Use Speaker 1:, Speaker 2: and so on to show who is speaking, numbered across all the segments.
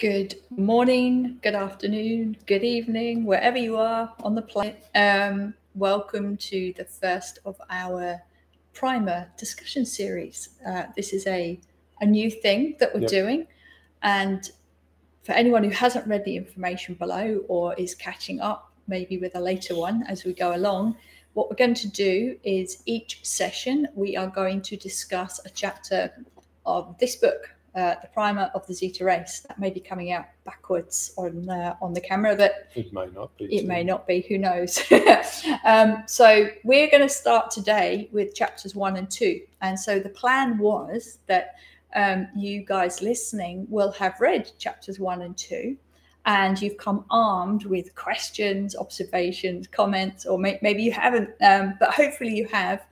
Speaker 1: Good morning, good afternoon, good evening, wherever you are on the planet. Um, welcome to the first of our primer discussion series. Uh, this is a, a new thing that we're
Speaker 2: Yep.
Speaker 1: doing. And for anyone who hasn't read the information below or is catching up, maybe with a later one as we go along, what we're going to do is each session we are going to discuss a chapter of this book, uh, the primer of the Zeta race. That may be coming out backwards on uh, on the camera, but
Speaker 2: It may not be.
Speaker 1: it may not be. Who knows? um, so we're going to start today with chapters one and two. And so the plan was that um, you guys listening will have read chapters one and two, and you've come armed with questions, observations, comments, or may- maybe you haven't, um, but hopefully you have.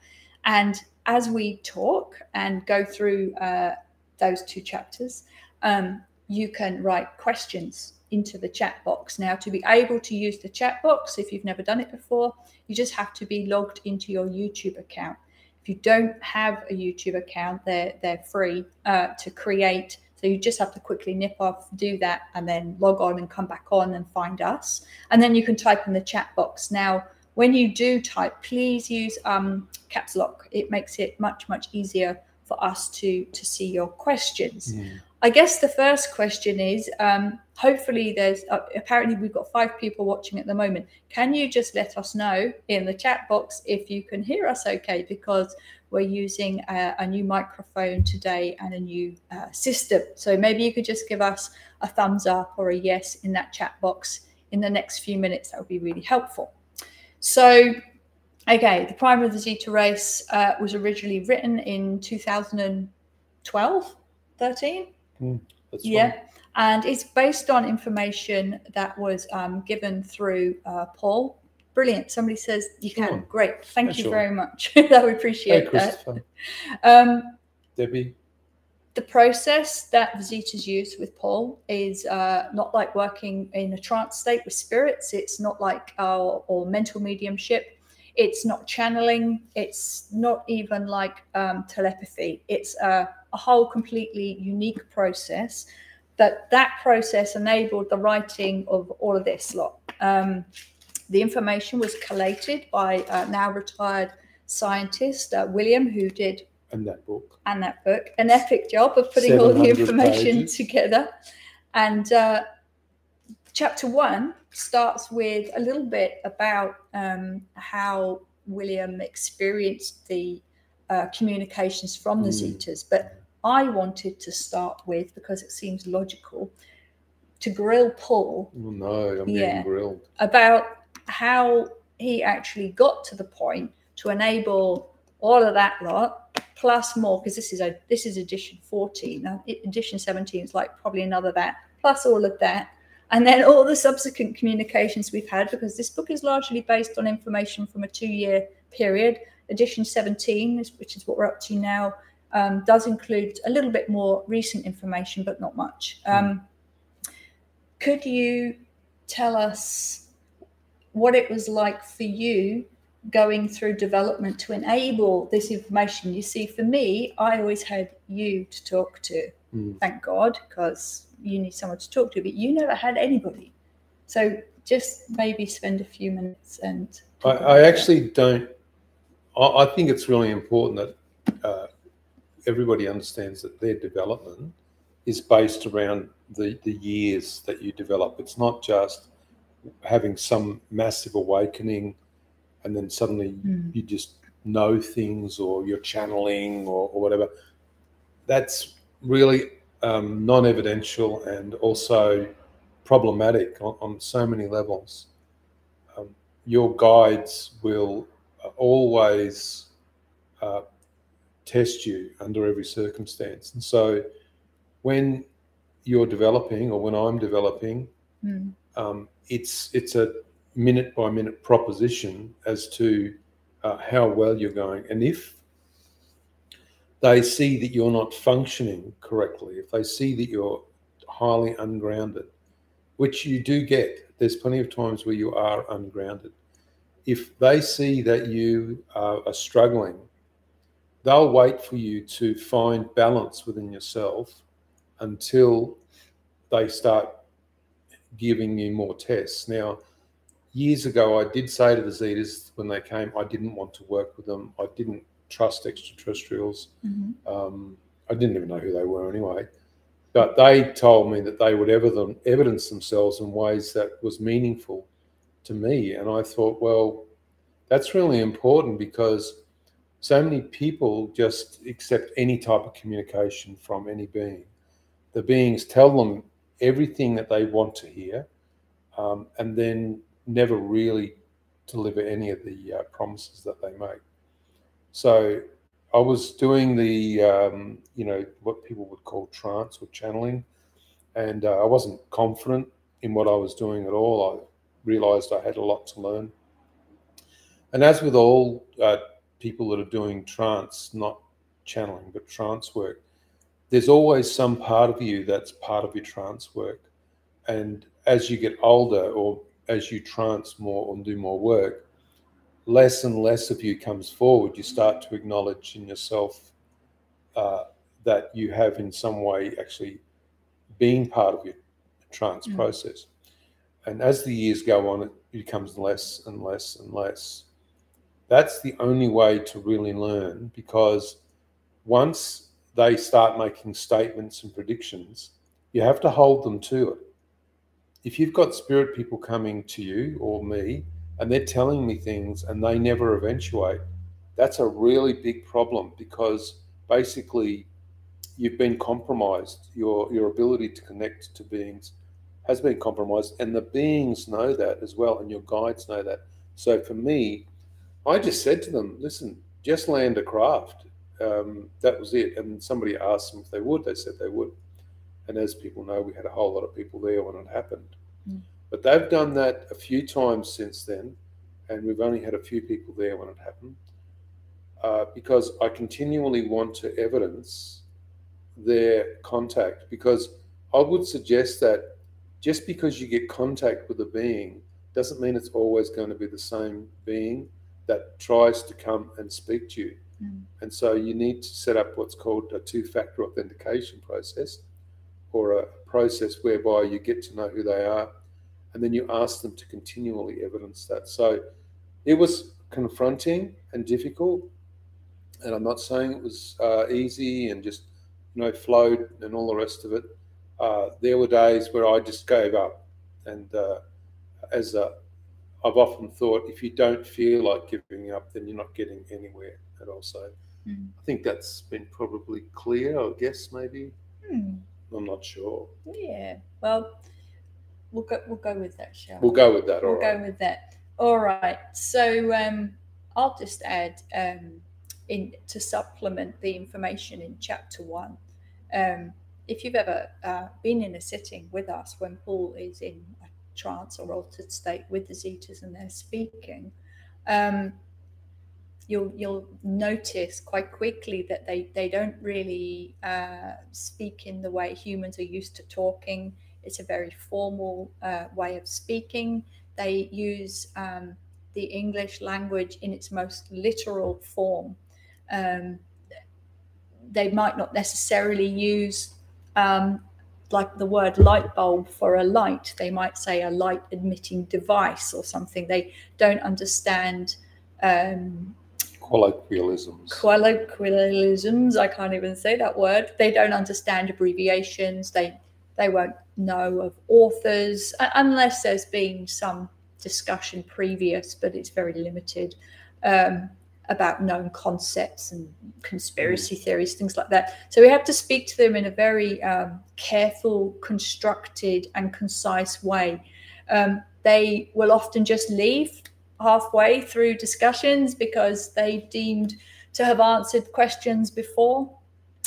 Speaker 1: And as we talk and go through uh, those two chapters, um, you can write questions into the chat box. Now, to be able to use the chat box, if you've never done it before, you just have to be logged into your YouTube account. If you don't have a YouTube account, they're they're free uh, to create. So you just have to quickly nip off, do that, and then log on and come back on and find us. And then you can type in the chat box. Now, when you do type, please use um, caps lock. It makes it much much easier for us to to see your questions.
Speaker 2: Mm.
Speaker 1: I guess the first question is um, hopefully there's uh, apparently we've got five people watching at the moment. Can you just let us know in the chat box if you can hear us okay? Because we're using a, a new microphone today and a new uh, system. So maybe you could just give us a thumbs up or a yes in that chat box in the next few minutes. That would be really helpful. So, okay, the Primer of the Zeta Race uh, was originally written in 2012, 13
Speaker 2: That's
Speaker 1: yeah,
Speaker 2: fine.
Speaker 1: and it's based on information that was um, given through uh, Paul. Brilliant. Somebody says you can.
Speaker 2: Sure.
Speaker 1: Great. Thank you very much. I would
Speaker 2: Hey,
Speaker 1: appreciate that.
Speaker 2: Christopher.
Speaker 1: Um,
Speaker 2: Debbie.
Speaker 1: the process that the Zetas use with Paul is uh, not like working in a trance state with spirits. It's not like our or mental mediumship. It's not channeling. It's not even like um, telepathy. It's a, a whole completely unique process. That that process enabled the writing of all of this lot. Um, the information was collated by uh, now retired scientist uh, William, who did
Speaker 2: And that book.
Speaker 1: and that book an epic job of putting all the information
Speaker 2: pages.
Speaker 1: together and uh, chapter one starts with a little bit about um, how william experienced the uh, communications from the
Speaker 2: Mm.
Speaker 1: zetas but i wanted to start with because it seems logical to grill paul
Speaker 2: Oh, no, I'm
Speaker 1: Yeah.
Speaker 2: getting grilled.
Speaker 1: about how he actually got to the point to enable all of that lot plus more because this is a this is edition 14 uh, edition 17 is like probably another that plus all of that and then all the subsequent communications we've had because this book is largely based on information from a two-year period. Edition 17 which is what we're up to now um, does include a little bit more recent information but not much. Um, could you tell us what it was like for you going through development to enable this information. You see, for me, I always had you to talk to,
Speaker 2: Mm.
Speaker 1: thank God, because you need someone to talk to, but you never had anybody. So just maybe spend a few minutes and.
Speaker 2: I, I
Speaker 1: that.
Speaker 2: actually don't. I, I think it's really important that uh, everybody understands that their development is based around the, the years that you develop. It's not just having some massive awakening and then suddenly
Speaker 1: Mm.
Speaker 2: you just know things or you're channeling or, or whatever. That's really um, non evidential and also problematic on, on so many levels. Um, your guides will uh, always uh, test you under every circumstance. And so when you're developing or when I'm developing,
Speaker 1: Mm.
Speaker 2: um, it's it's a minute by minute proposition as to uh, how well you're going, and if they see that you're not functioning correctly, if they see that you're highly ungrounded, which you do get, there's plenty of times where you are ungrounded. If they see that you are, are struggling, they'll wait for you to find balance within yourself until they start giving you more tests. Now, years ago, I did say to the Zetas when they came, I didn't want to work with them. I didn't trust extraterrestrials.
Speaker 1: Mm-hmm.
Speaker 2: Um, I didn't even know who they were anyway. But they told me that they would ever evidence themselves in ways that was meaningful to me. And I thought, well, that's really important because so many people just accept any type of communication from any being. The beings tell them everything that they want to hear um, and then never really deliver any of the uh, promises that they make. So I was doing the, um, you know, what people would call trance or channeling, and uh, I wasn't confident in what I was doing at all. I realized I had a lot to learn. And as with all uh, people that are doing trance, not channeling, but trance work, there's always some part of you that's part of your trance work. And as you get older or as you trance more and do more work, less and less of you comes forward. You start to acknowledge in yourself uh, that you have, in some way, actually been part of your trance mm. process. And as the years go on, it becomes less and less and less. That's the only way to really learn because once they start making statements and predictions, you have to hold them to it. If you've got spirit people coming to you or me and they're telling me things and they never eventuate, that's a really big problem because basically you've been compromised. Your your ability to connect to beings has been compromised, and the beings know that as well, and your guides know that. So for me, I just said to them, "Listen, just land a craft." Um, that was it. And somebody asked them if they would. They said they would. And as people know, we had a whole lot of people there when it happened.
Speaker 1: Mm.
Speaker 2: But they've done that a few times since then, and we've only had a few people there when it happened. Uh, because I continually want to evidence their contact. Because I would suggest that just because you get contact with a being doesn't mean it's always going to be the same being that tries to come and speak to you.
Speaker 1: Mm.
Speaker 2: And so you need to set up what's called a two factor authentication process or a process whereby you get to know who they are and then you ask them to continually evidence that. So it was confronting and difficult. And I'm not saying it was uh, easy and just, you know, flowed and all the rest of it. Uh, there were days where I just gave up. And uh, as I've often thought, if you don't feel like giving up, then you're not getting anywhere at all. So
Speaker 1: Mm.
Speaker 2: I think that's been probably clear, I guess, maybe.
Speaker 1: Hmm.
Speaker 2: I'm not sure.
Speaker 1: Yeah. Well, we'll go. We'll go with that, shall
Speaker 2: We'll go with that. All
Speaker 1: we'll
Speaker 2: right.
Speaker 1: go with that. All right. So um, I'll just add um, in to supplement the information in chapter one. Um, if you've ever uh, been in a sitting with us when Paul is in a trance or altered state with the Zetas and they're speaking, um, you'll you'll notice quite quickly that they they don't really uh, speak in the way humans are used to talking. It's a very formal uh, way of speaking. They use um, the English language in its most literal form. Um, they might not necessarily use um, like the word light bulb for a light. They might say a light emitting device or something. They don't understand um,
Speaker 2: Colloquialisms.
Speaker 1: colloquialisms. I can't even say that word. They don't understand abbreviations. They they won't know of authors unless there's been some discussion previous, but it's very limited um, about known concepts and conspiracy theories, things like that. So we have to speak to them in a very um, careful, constructed, and concise way. Um, they will often just leave halfway through discussions because they've deemed to have answered questions before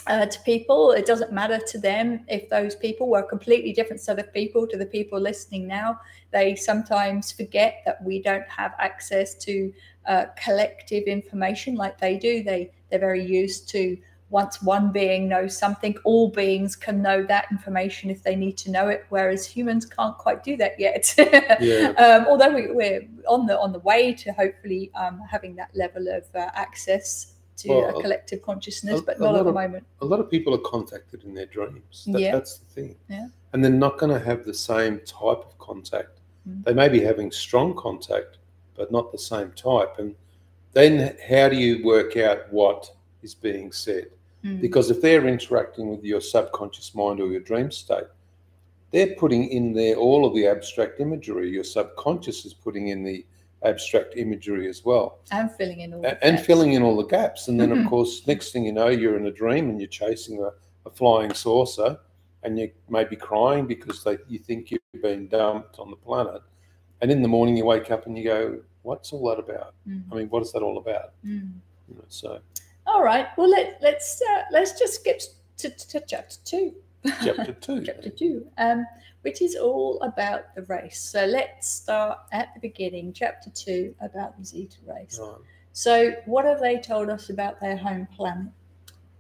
Speaker 1: uh, to people. It doesn't matter to them if those people were a completely different set of people to the people listening now. They sometimes forget that we don't have access to uh, collective information like they do. They they're very used to once one being knows something, all beings can know that information if they need to know it, whereas humans can't quite do that yet.
Speaker 2: Yeah.
Speaker 1: um, although we, we're on the on the way to hopefully um, having that level of uh, access to
Speaker 2: Well,
Speaker 1: a collective consciousness,
Speaker 2: a-
Speaker 1: but not at the
Speaker 2: of-
Speaker 1: moment.
Speaker 2: a lot of people are contacted in their dreams. That,
Speaker 1: Yeah.
Speaker 2: That's the thing.
Speaker 1: Yeah.
Speaker 2: And they're not going to have the same type of contact.
Speaker 1: Mm.
Speaker 2: They may be having strong contact, but not the same type. And then how do you work out what is being said?
Speaker 1: Mm.
Speaker 2: Because if they're interacting with your subconscious mind or your dream state, they're putting in there all of the abstract imagery. Your subconscious is putting in the abstract imagery as well
Speaker 1: and filling in all
Speaker 2: and
Speaker 1: gaps.
Speaker 2: filling in all the gaps. And then, of course, next thing you know, you're in a dream and you're chasing a, a flying saucer, and you may be crying because they, you think you've been dumped on the planet. And in the morning, you wake up and you go, "What's all that about?
Speaker 1: Mm.
Speaker 2: I mean, what is that all about?"
Speaker 1: Mm.
Speaker 2: You know, so,
Speaker 1: All right. Well, let let's uh, let's just skip to, to chapter two.
Speaker 2: chapter two.
Speaker 1: chapter two, um, which is all about the race. So let's start at the beginning, chapter two, about the Zeta race.
Speaker 2: Right.
Speaker 1: So, what have they told us about their home planet?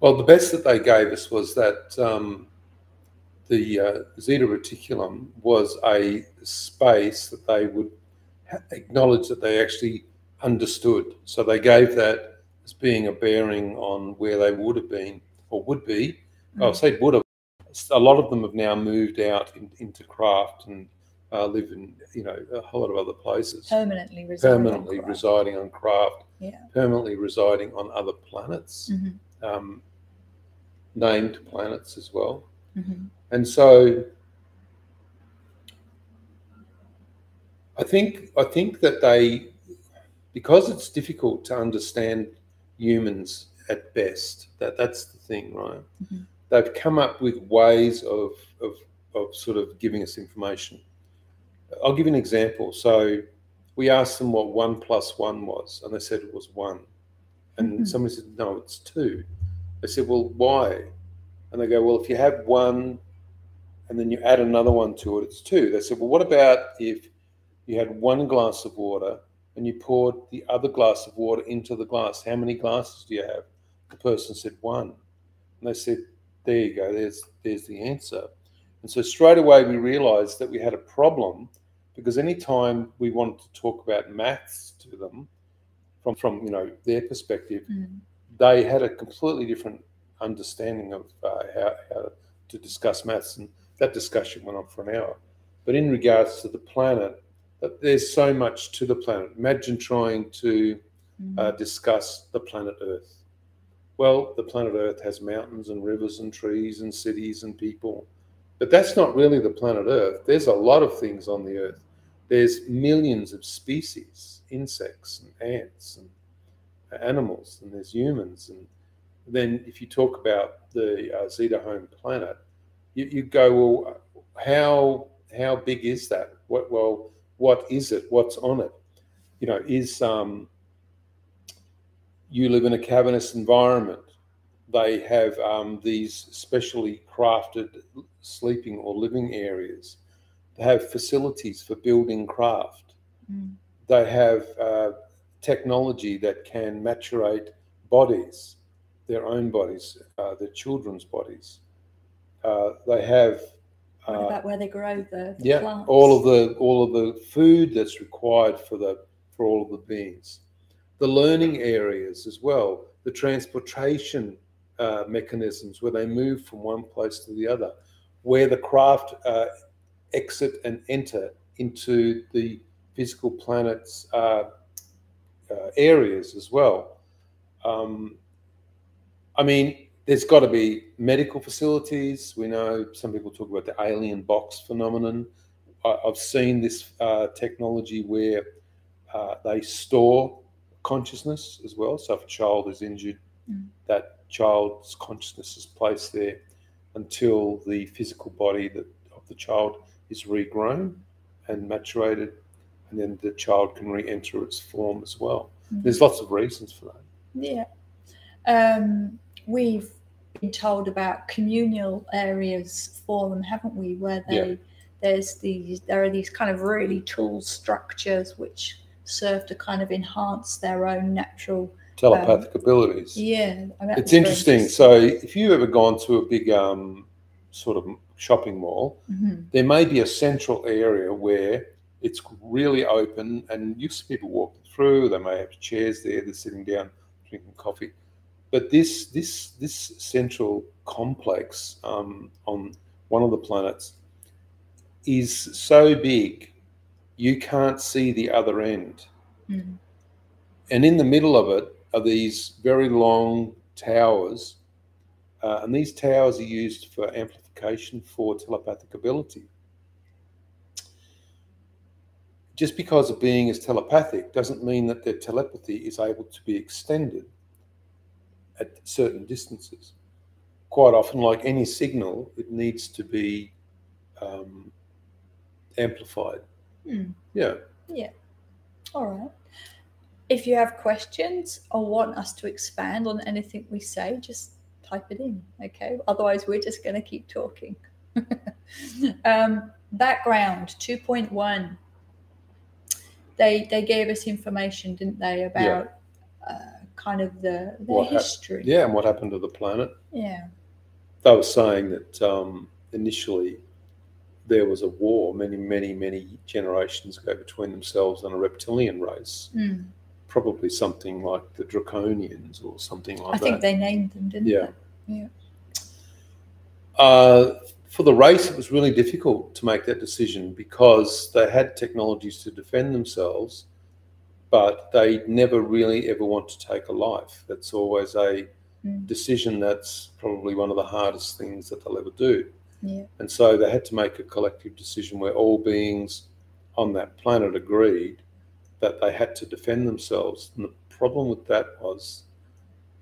Speaker 2: Well, the best that they gave us was that um, the uh, Zeta Reticulum was a space that they would ha- acknowledge that they actually understood. So they gave that as being a bearing on where they would have been or would be.
Speaker 1: Mm.
Speaker 2: I say would have. A lot of them have now moved out in, into craft and uh, live in you know a whole lot of other places.
Speaker 1: Permanently residing. on
Speaker 2: Permanently
Speaker 1: Craft.
Speaker 2: residing on craft.
Speaker 1: Yeah.
Speaker 2: Permanently residing on other planets
Speaker 1: Mhm,
Speaker 2: um, named planets as well.
Speaker 1: mhm,
Speaker 2: And so I think I think that they because it's difficult to understand humans at best, that that's the thing, right?
Speaker 1: Mhm.
Speaker 2: They've come up with ways of, of of sort of giving us information. I'll give you an example. So we asked them what one plus one was, and they said it was one. And
Speaker 1: Mhm.
Speaker 2: somebody said, no, it's two. They said, well, why? And they go, well, if you have one and then you add another one to it, it's two. They said, well, what about if you had one glass of water and you poured the other glass of water into the glass? How many glasses do you have? The person said, one. And they said, there you go, there's, there's the answer. And so straight away we realized that we had a problem because anytime we wanted to talk about maths to them from, from you know, their perspective,
Speaker 1: mm,
Speaker 2: they had a completely different understanding of uh, how, how to discuss maths, and that discussion went on for an hour. But in regards to the planet, that there's so much to the planet. Imagine trying to
Speaker 1: mm.
Speaker 2: uh, discuss the planet Earth. Well, the planet Earth has mountains and rivers and trees and cities and people, but that's not really the planet Earth. There's a lot of things on the Earth. There's millions of species, insects and ants and animals, and there's humans. And then if you talk about the uh, Zeta home planet, you, you go, well, how how big is that? What well, what is it? What's on it? You know, is um, you live in a cavernous environment. They have um, these specially crafted sleeping or living areas. They have facilities for building craft.
Speaker 1: Mm.
Speaker 2: They have uh, technology that can maturate bodies, their own bodies, uh, their children's bodies. Uh, they have
Speaker 1: What
Speaker 2: uh,
Speaker 1: about where they grow the, the
Speaker 2: yeah,
Speaker 1: plants?
Speaker 2: all of the all of the food that's required for the for all of the beings, the learning areas as well, the transportation uh, mechanisms where they move from one place to the other, where the craft uh, exit and enter into the physical planet's uh, uh, areas as well. Um, I mean, there's got to be medical facilities. We know some people talk about the alien box phenomenon. I, I've seen this uh, technology where uh, they store consciousness as well. So if a child is injured,
Speaker 1: Mm.
Speaker 2: that child's consciousness is placed there until the physical body that, of the child is regrown and maturated, and then the child can re-enter its form as well.
Speaker 1: Mhm.
Speaker 2: There's lots of reasons for that.
Speaker 1: Yeah. Um, we've been told about communal areas for them, haven't we? Where they
Speaker 2: Yeah.
Speaker 1: there's these there are these kind of really tall structures which serve to kind of enhance their own natural
Speaker 2: Telepathic abilities.
Speaker 1: yeah. I mean,
Speaker 2: It's interesting. So if you've ever gone to a big um, sort of shopping mall,
Speaker 1: Mhm.
Speaker 2: there may be a central area where it's really open and you see people walking through. They may have chairs there, they're sitting down drinking coffee. but this this this central complex um, on one of the planets is so big you can't see the other end.
Speaker 1: Mm.
Speaker 2: And in the middle of it are these very long towers, uh, and these towers are used for amplification for telepathic ability. Just because a being is telepathic doesn't mean that their telepathy is able to be extended at certain distances. Quite often, like any signal, it needs to be um, amplified.
Speaker 1: Mm.
Speaker 2: Yeah. Yeah.
Speaker 1: All right. If you have questions or want us to expand on anything we say, just type it in. Okay. Otherwise, we're just going to keep talking. um, background 2.1. They they gave us information, didn't they, about uh, kind of the, the history.
Speaker 2: Yeah. And what happened to the planet?
Speaker 1: Yeah.
Speaker 2: They were saying that um, initially there was a war many, many, many generations ago between themselves and a reptilian race,
Speaker 1: Mm.
Speaker 2: probably something like the Draconians or something like
Speaker 1: I
Speaker 2: that.
Speaker 1: I think they named them, didn't
Speaker 2: Yeah.
Speaker 1: they? Yeah.
Speaker 2: Uh, for the race, it was really difficult to make that decision because they had technologies to defend themselves, but they never really ever want to take a life. That's always a
Speaker 1: Mm.
Speaker 2: decision that's probably one of the hardest things that they'll ever do.
Speaker 1: Yeah.
Speaker 2: And so they had to make a collective decision where all beings on that planet agreed that they had to defend themselves. And the problem with that was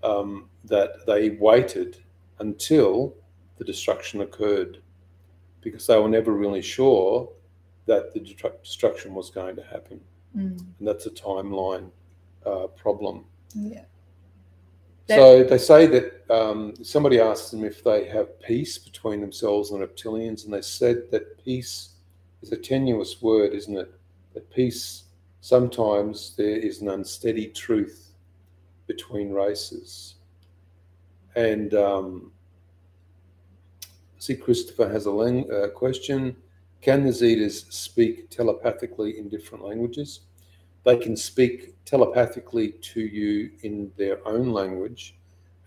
Speaker 2: um, that they waited until the destruction occurred because they were never really sure that the destru- destruction was going to happen.
Speaker 1: Mm.
Speaker 2: And that's a timeline uh, problem.
Speaker 1: Yeah.
Speaker 2: So they say that um, somebody asked them if they have peace between themselves and reptilians, and they said that peace is a tenuous word, isn't it? That peace sometimes there is an unsteady truth between races. And um, see Christopher has a uh, question. Can the Zetas speak telepathically in different languages? They can speak telepathically to you in their own language,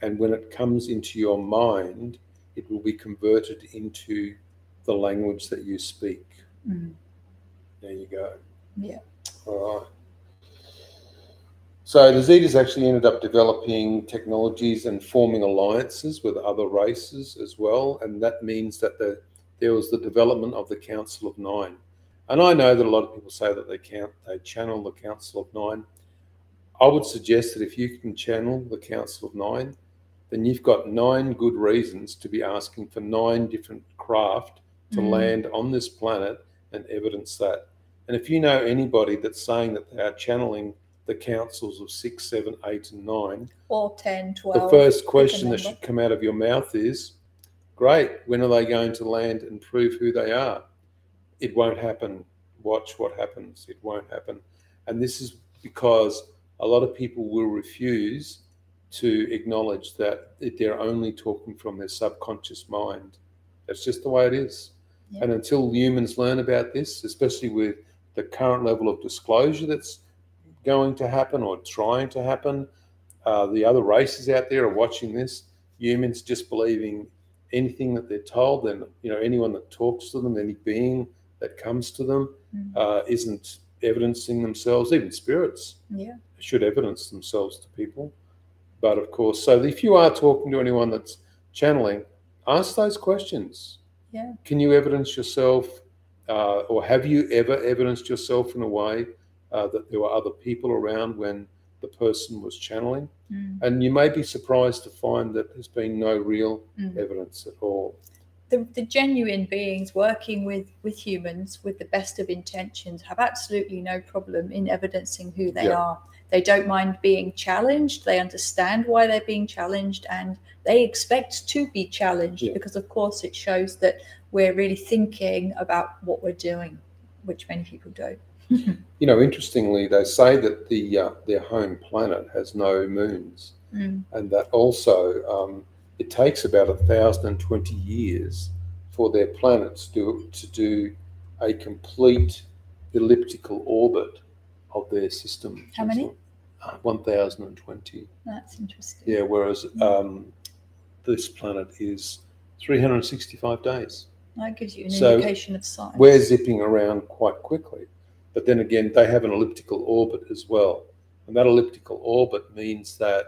Speaker 2: and when it comes into your mind, it will be converted into the language that you speak.
Speaker 1: Mm.
Speaker 2: There you go.
Speaker 1: Yeah.
Speaker 2: All right. So the Zetas actually ended up developing technologies and forming alliances with other races as well, and that means that the, there was the development of the Council of Nine. And I know that a lot of people say that they count, they channel the Council of Nine. I would suggest that if you can channel the Council of Nine, then you've got nine good reasons to be asking for nine different craft to
Speaker 1: Mm.
Speaker 2: land on this planet and evidence that. And if you know anybody that's saying that they are channeling the councils of six, seven, eight, and nine,
Speaker 1: Or 10, 12.
Speaker 2: the first question that should come out of your mouth is, Great, when are they going to land and prove who they are? It won't happen. Watch what happens. It won't happen. And this is because a lot of people will refuse to acknowledge that they're only talking from their subconscious mind. That's just the way it is.
Speaker 1: Yeah.
Speaker 2: And until humans learn about this, especially with the current level of disclosure that's going to happen or trying to happen, uh, the other races out there are watching this. Humans just believing anything that they're told. Then you know anyone that talks to them, any being that comes to them,
Speaker 1: Mm.
Speaker 2: uh, isn't evidencing themselves. Even spirits
Speaker 1: Yeah.
Speaker 2: should evidence themselves to people. But of course, so if you are talking to anyone that's channeling, ask those questions.
Speaker 1: Yeah.
Speaker 2: Can you evidence yourself, uh, or have you ever evidenced yourself in a way uh, that there were other people around when the person was channeling?
Speaker 1: Mm.
Speaker 2: And you may be surprised to find that there's been no real
Speaker 1: Mm.
Speaker 2: evidence at all.
Speaker 1: The, the genuine beings working with with humans with the best of intentions have absolutely no problem in evidencing who they
Speaker 2: Yeah.
Speaker 1: are they don't mind being challenged they understand why they're being challenged and they expect to be challenged
Speaker 2: Yeah.
Speaker 1: because of course it shows that we're really thinking about what we're doing which many people don't
Speaker 2: You know, interestingly, they say that the uh, their home planet has no moons.
Speaker 1: Mm.
Speaker 2: and that also um, it takes about a thousand and twenty years for their planets to to do a complete elliptical orbit of their system.
Speaker 1: How many?
Speaker 2: uh, 1,020.
Speaker 1: That's interesting.
Speaker 2: Yeah, whereas um, this planet is 365 days.
Speaker 1: That gives you an
Speaker 2: So,
Speaker 1: indication of size.
Speaker 2: We're zipping around quite quickly. But then again, they have an elliptical orbit as well. And that elliptical orbit means that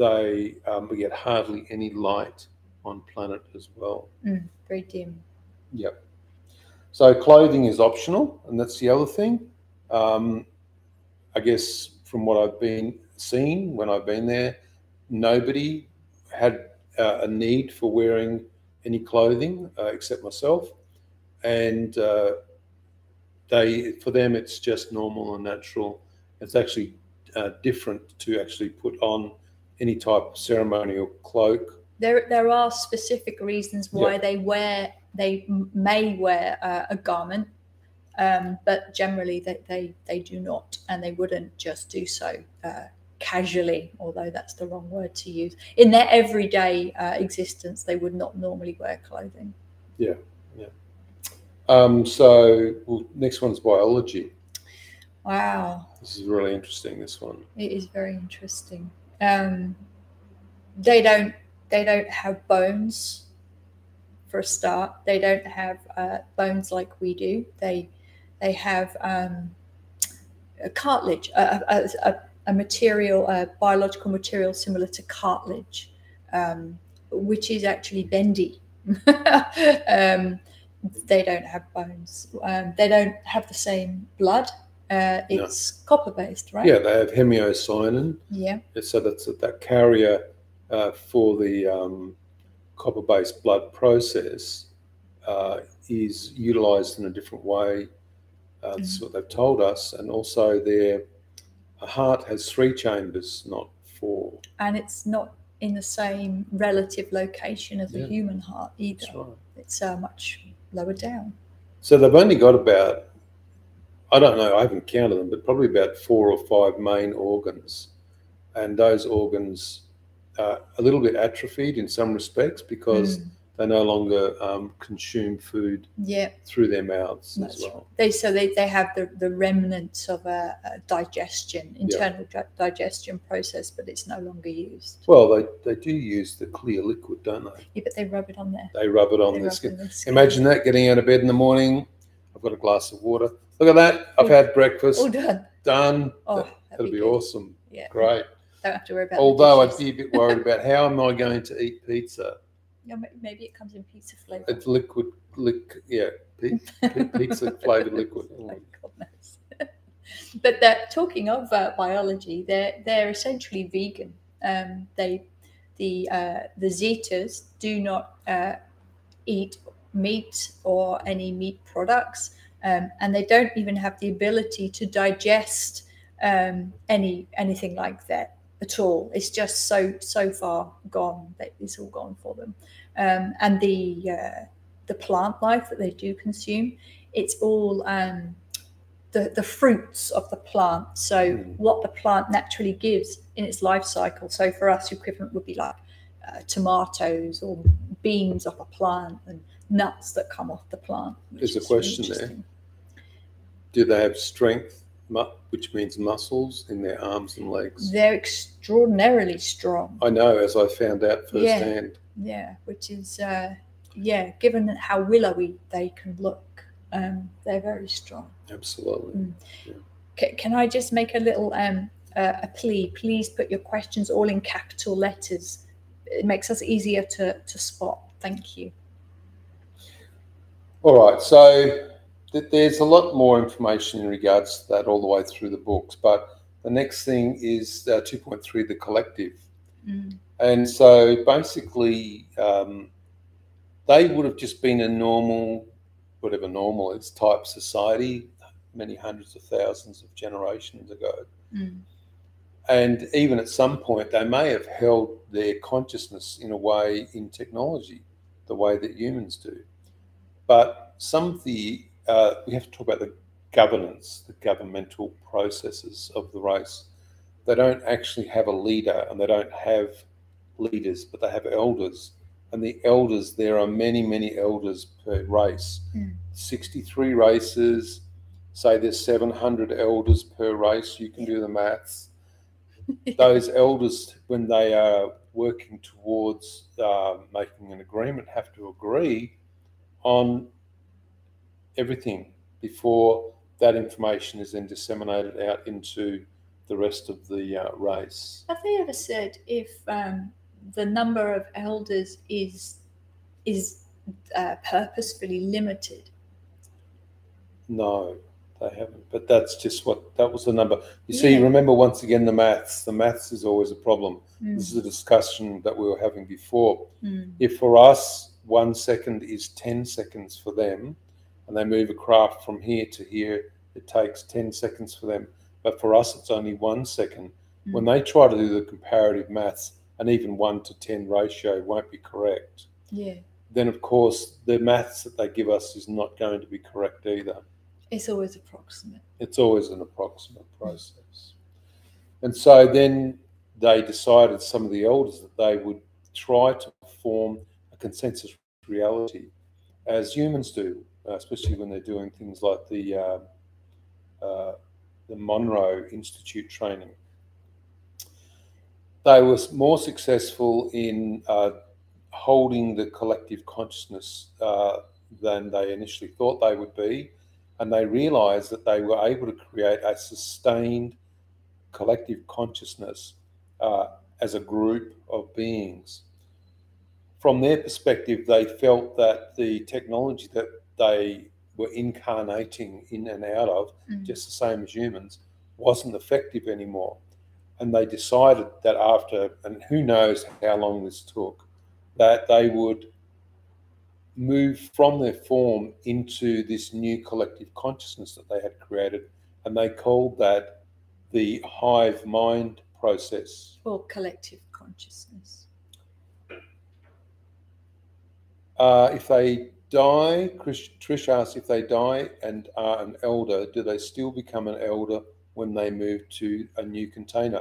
Speaker 2: they um, we get hardly any light on planet as well.
Speaker 1: Mm, very dim.
Speaker 2: Yep. So clothing is optional, and that's the other thing. Um, I guess from what I've been seeing when I've been there, nobody had uh, a need for wearing any clothing uh, except myself, and uh, they for them it's just normal and natural. It's actually uh, different to actually put on any type of ceremonial cloak
Speaker 1: There, there are specific reasons why they wear, they may wear uh, a garment, um, but generally they, they, they do not, and they wouldn't just do so uh, casually, although that's the wrong word to use. In their everyday uh, existence, they would not normally wear clothing. Yeah, yeah.
Speaker 2: Um, so well, next one's biology.
Speaker 1: Wow.
Speaker 2: This is really interesting. This one.
Speaker 1: It is very interesting. Um, they don't they don't have bones for a start. They don't have uh, bones like we do. They they have um, a cartilage, a, a, a, material, a biological material similar to cartilage, um, which is actually bendy. um, they don't have bones. Um, they don't have the same blood. Uh,
Speaker 2: No.
Speaker 1: it's copper based, right?
Speaker 2: Yeah, they have hemocyanin.
Speaker 1: Yeah.
Speaker 2: So that's that carrier uh, for the um, copper-based blood process uh, is utilised in a different way. Uh, That's what they've told us, and also their heart has three chambers, not four.
Speaker 1: and it's not in the same relative location as
Speaker 2: Yeah.
Speaker 1: a human heart either.
Speaker 2: Right.
Speaker 1: It's uh, much lower down.
Speaker 2: So they've only got about, I don't know, I haven't counted them, but probably about four or five main organs. And those organs are a little bit atrophied in some respects because
Speaker 1: Mm,
Speaker 2: they no longer um, consume food
Speaker 1: yeah,
Speaker 2: through their mouths
Speaker 1: That's
Speaker 2: as well.
Speaker 1: they so they, they have the, the remnants of a, a digestion, internal di- digestion process, but it's no longer used.
Speaker 2: Well, they, they do use the clear liquid, don't they?
Speaker 1: Yeah, but they rub it on there.
Speaker 2: They rub it on their
Speaker 1: rub
Speaker 2: skin.
Speaker 1: on their skin.
Speaker 2: Imagine that getting out of bed in the morning. I've got a glass of water. Look at that. I've had breakfast.
Speaker 1: All done.
Speaker 2: Done.
Speaker 1: Oh,
Speaker 2: That'll be
Speaker 1: good.
Speaker 2: awesome.
Speaker 1: Yeah,
Speaker 2: Great.
Speaker 1: Don't have to worry about.
Speaker 2: Although I'd be a bit worried about how am I going to eat pizza?
Speaker 1: Yeah, maybe it comes in pizza flavor.
Speaker 2: It's liquid, lick, yeah, pi- pi- pizza flavored liquid.
Speaker 1: My goodness. but that talking of uh, biology, they're they're essentially vegan. Um, they the uh, the Zetas do not uh, eat meat or any meat products, um, and they don't even have the ability to digest um, any anything like that at all. It's just so so far gone that it's all gone for them, um, and the uh, the plant life that they do consume, it's all um, the the fruits of the plant. So
Speaker 2: Mm.
Speaker 1: what the plant naturally gives in its life cycle. So for us, equivalent would be like uh, tomatoes or beans off a plant and nuts that come off the plant.
Speaker 2: There's a question there. Do they have strength, which means muscles in their arms and legs?
Speaker 1: They're extraordinarily strong.
Speaker 2: I know, as I found out
Speaker 1: Yeah.
Speaker 2: firsthand.
Speaker 1: Yeah, yeah which is uh, yeah, given how willowy they can look, um, they're very strong.
Speaker 2: Absolutely.
Speaker 1: Mm. C- can I just make a little um, uh, a plea? Please put your questions all in capital letters. It makes us easier to, to spot. Thank you.
Speaker 2: All right, so th- there's a lot more information in regards to that all the way through the books, but the next thing is uh, 2.3, the collective.
Speaker 1: Mm.
Speaker 2: And so basically, um, they would have just been a normal, whatever normal is, type society many hundreds of thousands of generations ago.
Speaker 1: Mm.
Speaker 2: And even at some point, they may have held their consciousness in a way in technology, the way that humans do. But some of the, uh, we have to talk about the governance, the governmental processes of the race. They don't actually have a leader and they don't have leaders, but they have elders. And the elders, there are many, many elders per race.
Speaker 1: Mm.
Speaker 2: 63 races, say there's 700 elders per race. You can do the maths. those elders, when they are working towards uh, making an agreement, have to agree on everything before that information is then disseminated out into the rest of the uh, race.
Speaker 1: Have they ever said if um, the number of elders is is uh, purposefully limited?
Speaker 2: No, they haven't. But that's just what that was the number. You see, remember once again the maths. The maths is always a problem.
Speaker 1: Mm,
Speaker 2: This is a discussion that we were having before.
Speaker 1: mm,
Speaker 2: If for us one second is 10 seconds for them, and they move a craft from here to here, it takes 10 seconds for them. But for us, it's only one second. When
Speaker 1: mm.
Speaker 2: they try to do the comparative maths, an even 1 to 10 ratio won't be correct.
Speaker 1: Yeah,
Speaker 2: Then, of course, the maths that they give us is not going to be correct either.
Speaker 1: it's always approximate.
Speaker 2: It's always an approximate process. And so then they decided, some of the elders, that they would try to form a consensus reality as humans do, uh, especially when they're doing things like the, uh, uh, the Monroe Institute training. They were more successful in uh, holding the collective consciousness uh, than they initially thought they would be and they realized that they were able to create a sustained collective consciousness as a group of beings. From their perspective, they felt that the technology that they were incarnating in and out of,
Speaker 1: Mm.
Speaker 2: just the same as humans, wasn't effective anymore. And they decided that after, and who knows how long this took, that they would move from their form into this new collective consciousness that they had created. And they called that the hive mind process.
Speaker 1: Or collective consciousness.
Speaker 2: Uh, if they die, Chris, Trish asks, if they die and are an elder, do they still become an elder when they move to a new container?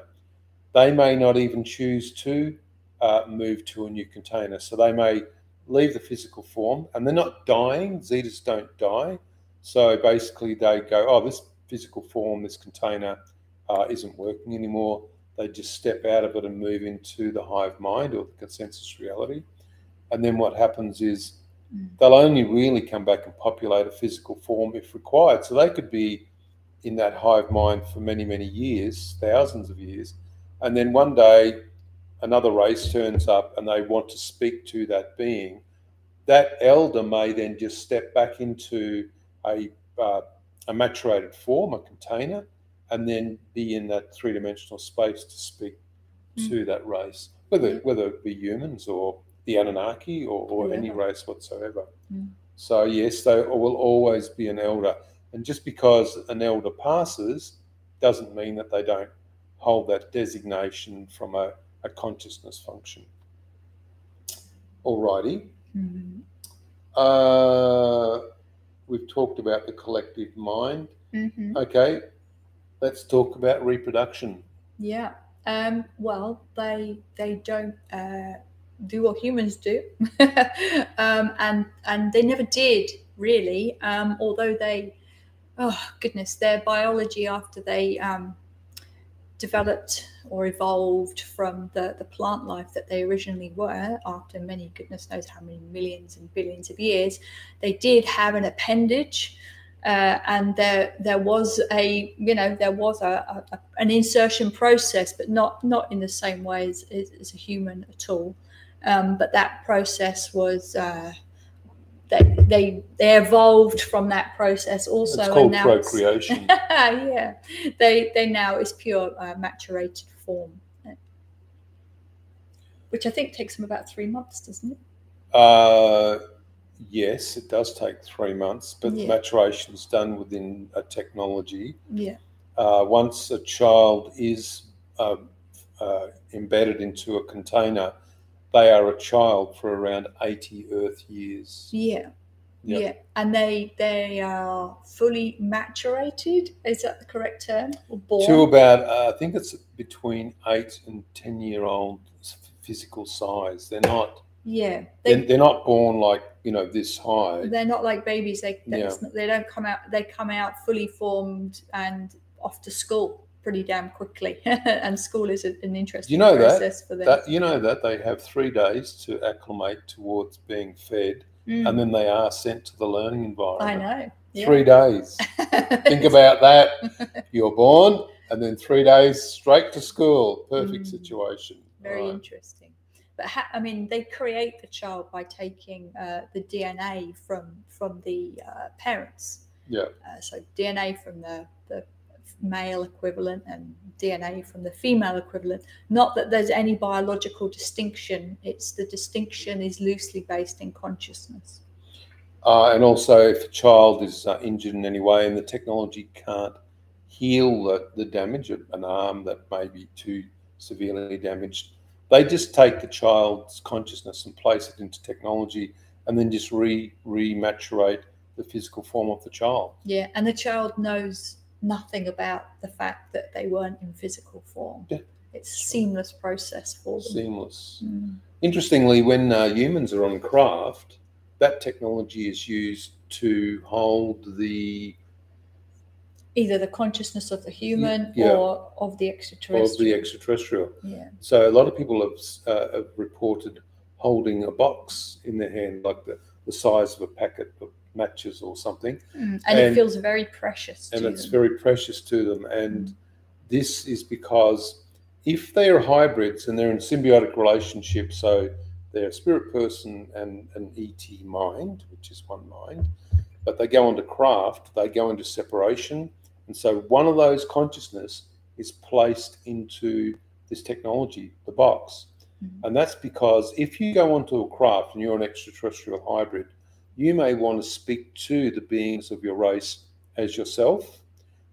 Speaker 2: They may not even choose to uh, move to a new container. So they may leave the physical form and they're not dying. Zetas don't die. So basically, they go, oh, this physical form, this container uh, isn't working anymore. They just step out of it and move into the hive mind or the consensus reality. And then what happens is
Speaker 1: Mm.
Speaker 2: they'll only really come back and populate a physical form if required. So they could be in that hive mind for many, many years, thousands of years. And then one day, another race turns up and they want to speak to that being. That elder may then just step back into a, uh, a maturated form, a container, and then be in that three dimensional space to speak to that race, whether, whether it be humans or the Anunnaki or, or any race whatsoever.
Speaker 1: Mm.
Speaker 2: So, yes, they will always be an elder. And just because an elder passes doesn't mean that they don't hold that designation from a, a consciousness function. Alrighty.
Speaker 1: Mm.
Speaker 2: Uh, we've talked about the collective mind.
Speaker 1: hmm
Speaker 2: Okay, let's talk about reproduction.
Speaker 1: Yeah. Um, well, they they don't uh, do what humans do, um, and and they never did really. Um, although they, oh goodness, their biology after they um, developed or evolved from the the plant life that they originally were after many goodness knows how many millions and billions of years, they did have an appendage uh, and there there was a you know there was a, a, an insertion process, but not not in the same way as, as, as a human at all. Um, but that process was uh, they, they they evolved from that process also.
Speaker 2: it's called
Speaker 1: and now it's-
Speaker 2: procreation.
Speaker 1: yeah, they they now is pure uh, maturated form, which I think takes them about three months, doesn't it?
Speaker 2: Uh, yes, it does take three months, but
Speaker 1: Yeah.
Speaker 2: maturation is done within a technology.
Speaker 1: Yeah.
Speaker 2: Uh, once a child is uh, uh, embedded into a container, they are a child for around 80 Earth years.
Speaker 1: Yeah.
Speaker 2: Yep.
Speaker 1: Yeah, and they they are fully maturated. Is that the correct term? Or born?
Speaker 2: To about, uh, I think it's between eight and 10 year old physical size. They're not,
Speaker 1: yeah,
Speaker 2: they're,
Speaker 1: they
Speaker 2: they're not born like, you know, this high.
Speaker 1: they're not like babies. They
Speaker 2: Yeah.
Speaker 1: not, they don't come out. They come out fully formed and off to school pretty damn quickly, and school is an interesting
Speaker 2: know that?
Speaker 1: process for them.
Speaker 2: That you know that they have three days to acclimate towards being fed,
Speaker 1: Mm,
Speaker 2: and then they are sent to the learning environment.
Speaker 1: I know. Yeah.
Speaker 2: Three days. Think about that. You're born, and then three days straight to school. Perfect
Speaker 1: Mm.
Speaker 2: situation.
Speaker 1: Very
Speaker 2: Right.
Speaker 1: interesting. But ha- I mean, they create the child by taking uh, the DNA from from the uh, parents.
Speaker 2: Yeah.
Speaker 1: Uh, so DNA from the the male equivalent and DNA from the female equivalent. Not that there's any biological distinction. It's the distinction is loosely based in consciousness.
Speaker 2: Uh, and also, if a child is uh, injured in any way and the technology can't heal the, the damage, an arm that may be too severely damaged, they just take the child's consciousness and place it into technology and then just re rematurate the physical form of the child.
Speaker 1: Yeah, and the child knows nothing about the fact that they weren't in physical form.
Speaker 2: Yeah.
Speaker 1: It's a seamless process for them.
Speaker 2: Seamless.
Speaker 1: Mm.
Speaker 2: Interestingly, when uh, humans are on craft, that technology is used to hold the
Speaker 1: Either the consciousness of the human
Speaker 2: yeah.
Speaker 1: or of the extraterrestrial.
Speaker 2: of the extraterrestrial.
Speaker 1: yeah.
Speaker 2: So a lot of people have, uh, have reported holding a box in their hand, like the, the size of a packet of matches or something,
Speaker 1: Mm. And, it feels very precious
Speaker 2: and it's
Speaker 1: them.
Speaker 2: very precious to them. And this is because if they are hybrids and they're in symbiotic relationship, so they're a spirit person and an ET mind, which is one mind, but they go into craft, they go into separation. And so one of those consciousness is placed into this technology, the box.
Speaker 1: Mhm.
Speaker 2: And that's because if you go onto a craft and you're an extraterrestrial hybrid, you may want to speak to the beings of your race as yourself.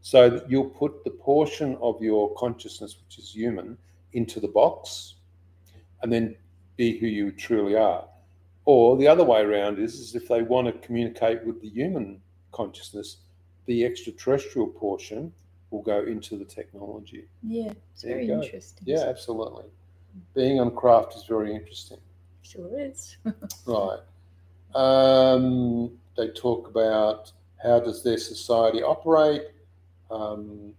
Speaker 2: So that you'll put the portion of your consciousness, which is human, into the box and then be who you truly are. Or the other way around is, is if they want to communicate with the human consciousness, the extraterrestrial portion will go into the technology.
Speaker 1: Yeah, it's
Speaker 2: There
Speaker 1: very interesting.
Speaker 2: Yeah, absolutely. Being on craft is very interesting.
Speaker 1: Sure is.
Speaker 2: Right. Um, they talk about how does their society operate. Um,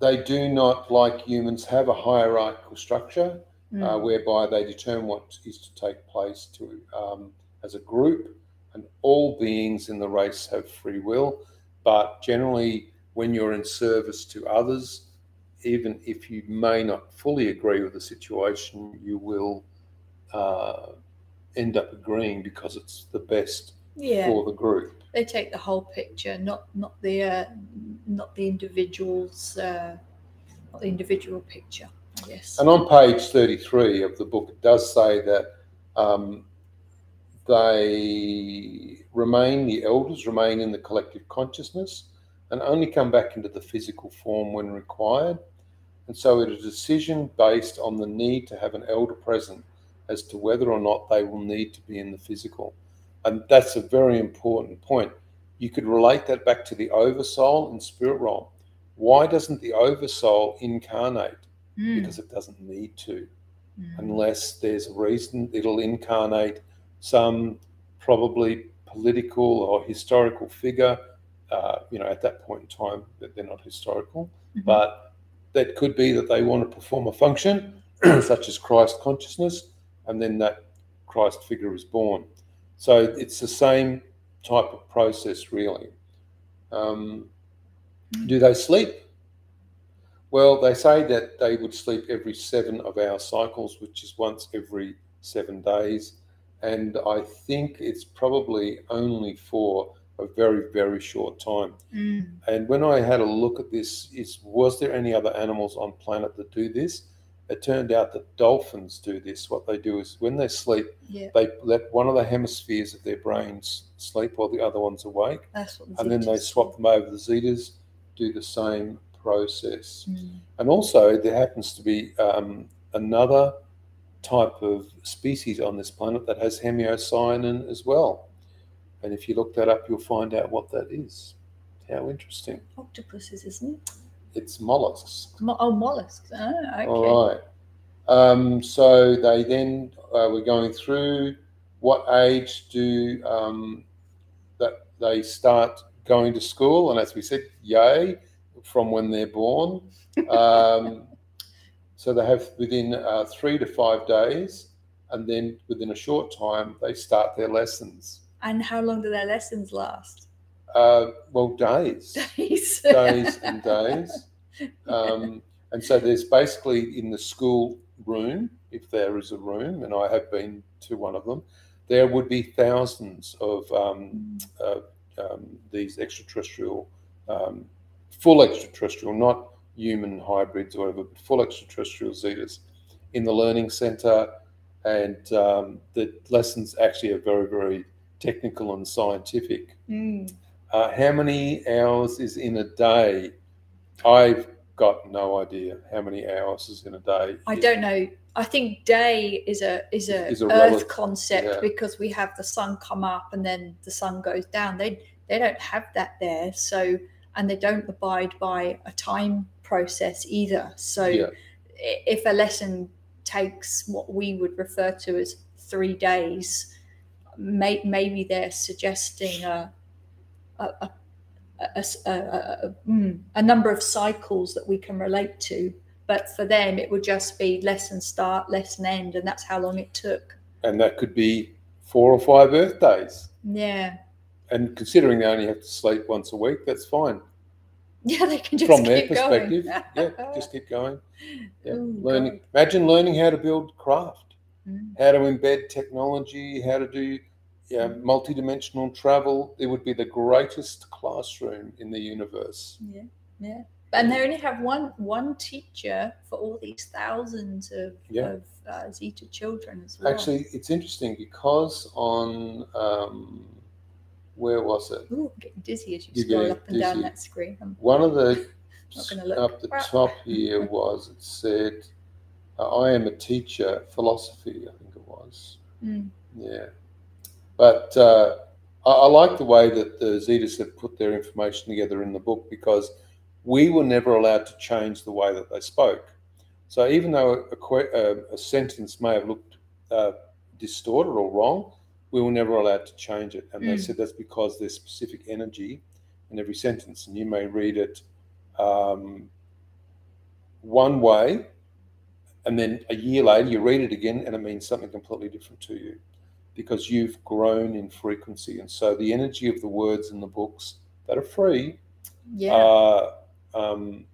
Speaker 2: they do not, like humans, have a hierarchical structure
Speaker 1: Mm.
Speaker 2: uh, whereby they determine what is to take place to um, as a group, and all beings in the race have free will. But generally, when you're in service to others, even if you may not fully agree with the situation, you will uh, end up agreeing because it's the best
Speaker 1: yeah,
Speaker 2: for the group.
Speaker 1: they take the whole picture, not not the uh, not the individual's uh, not the individual picture. I guess.
Speaker 2: And on page 33 of the book, it does say that um, they remain, the elders remain in the collective consciousness and only come back into the physical form when required. And so it is a decision based on the need to have an elder present as to whether or not they will need to be in the physical. And that's a very important point. You could relate that back to the oversoul and spirit realm. Why doesn't the oversoul incarnate?
Speaker 1: Mm,
Speaker 2: Because it doesn't need to
Speaker 1: mm.
Speaker 2: unless there's a reason it'll incarnate some probably political or historical figure. Uh, you know, at that point in time, that they're not historical,
Speaker 1: Mhm.
Speaker 2: but that could be that they want to perform a function such as Christ consciousness, and then that Christ figure is born. So it's the same type of process, really. Um, do they sleep? Well, they say that they would sleep every seven of our cycles, which is once every seven days. And I think it's probably only for a very, very short time.
Speaker 1: Mm.
Speaker 2: And when I had a look at this, is was there any other animals on planet that do this? It turned out that dolphins do this. What they do is when they sleep,
Speaker 1: Yeah,
Speaker 2: they let one of the hemispheres of their brains sleep while the other one's awake,
Speaker 1: that's what. the
Speaker 2: and then they swap them over. The zetas do the same process.
Speaker 1: Mm.
Speaker 2: And also, there happens to be um, another type of species on this planet that has hemocyanin as well. And if you look that up, you'll find out what that is. How interesting.
Speaker 1: Octopuses, isn't it?
Speaker 2: It's mollusks.
Speaker 1: Mo- oh, mollusks. Oh, okay.
Speaker 2: All right. Um, so they then uh, we're going through what age do um, that they start going to school, and as we said, yay, from when they're born. Um, so they have within uh, three to five days, and then within a short time, they start their lessons.
Speaker 1: And how long do their lessons last?
Speaker 2: Uh, well, days,
Speaker 1: Days.
Speaker 2: days and days. Um, and so there's basically in the school room, if there is a room, and I have been to one of them, there would be thousands of um, uh, um, these extraterrestrial, um, full extraterrestrial, not human hybrids or whatever, but full extraterrestrial zetas in the learning center. And um, the lessons actually are very, very technical and scientific.
Speaker 1: Mm.
Speaker 2: Uh, how many hours is in a day? I've got no idea how many hours is in a day.
Speaker 1: I don't know. I think day is a is a,
Speaker 2: Is a
Speaker 1: Earth
Speaker 2: relative-
Speaker 1: concept
Speaker 2: yeah.
Speaker 1: because we have the sun come up and then the sun goes down. They they don't have that there. So and they don't abide by a time process either. So
Speaker 2: Yeah.
Speaker 1: if a lesson takes what we would refer to as three days, may, maybe they're suggesting a a, a, a, s- a- number of cycles that we can relate to. But for them, it would just be lesson start, lesson end, and that's how long it took.
Speaker 2: And that could be four or five Earth days.
Speaker 1: Yeah,
Speaker 2: And considering they only have to sleep once a week, that's fine.
Speaker 1: yeah, they can just
Speaker 2: From their
Speaker 1: keep going.
Speaker 2: perspective, yeah, just keep going. Yeah.
Speaker 1: Oh,
Speaker 2: learning. Imagine learning how to build craft,
Speaker 1: Mm.
Speaker 2: how to embed technology, how to do yeah,
Speaker 1: Mm.
Speaker 2: multi-dimensional travel. It would be the greatest classroom in the universe.
Speaker 1: Yeah, yeah. And they only have one one teacher for all these thousands of,
Speaker 2: Yeah.
Speaker 1: of uh, Zeta children as well.
Speaker 2: Actually, it's interesting because on um, where was it?
Speaker 1: Ooh, I'm getting dizzy as you
Speaker 2: You're
Speaker 1: scroll up and down that screen. I'm
Speaker 2: One of the up the top here was it said, uh, "I am a teacher, philosophy." I think it was.
Speaker 1: Mm.
Speaker 2: Yeah, but uh, I, I like the way that the Zetas have put their information together in the book because we were never allowed to change the way that they spoke. So even though a, a, a sentence may have looked uh, distorted or wrong, we were never allowed to change it. And they
Speaker 1: Mm.
Speaker 2: said that's because there's specific energy in every sentence, and you may read it um, one way, and then a year later you read it again, and it means something completely different to you because you've grown in frequency. And so the energy of the words in the books that are free
Speaker 1: Yeah,
Speaker 2: uh, um,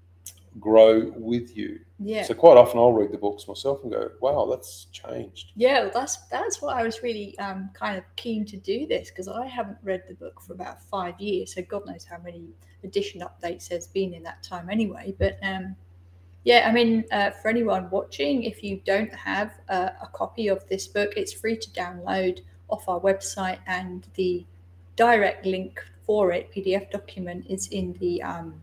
Speaker 2: grow with you.
Speaker 1: yeah,
Speaker 2: So quite often I'll read the books myself and go, "Wow, that's changed."
Speaker 1: yeah. well, That's that's why I was really um, kind of keen to do this because I haven't read the book for about five years, so God knows how many edition updates there's been in that time anyway. But um, yeah, I mean, uh, for anyone watching, if you don't have uh, a copy of this book, it's free to download off our website, and the direct link for it, PDF document, is in the um,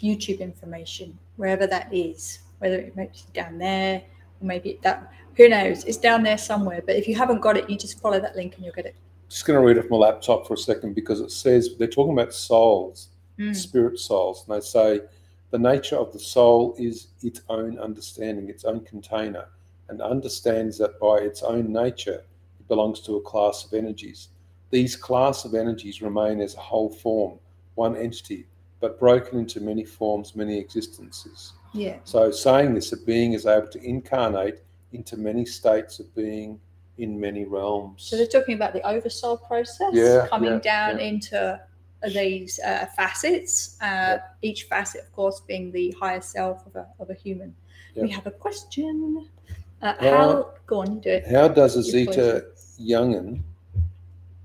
Speaker 1: YouTube information, wherever that is, whether it may be down there or maybe that, who knows, it's down there somewhere. But if you haven't got it, you just follow that link and you'll get it.
Speaker 2: Just going to read off my laptop for a second because it says they're talking about souls,
Speaker 1: Mm.
Speaker 2: spirit souls, and they say the nature of the soul is its own understanding, its own container, and understands that by its own nature it belongs to a class of energies. These class of energies remain as a whole form, one entity, but broken into many forms, many existences.
Speaker 1: Yeah.
Speaker 2: So, saying this, a being is able to incarnate into many states of being in many realms.
Speaker 1: So they're talking about the oversoul process
Speaker 2: Yeah,
Speaker 1: coming
Speaker 2: yeah,
Speaker 1: down
Speaker 2: yeah.
Speaker 1: into these uh, facets, uh, each facet, of course, being the higher self of a, of a human. We have a question. Uh, how, go on, do it.
Speaker 2: How does a zeta youngin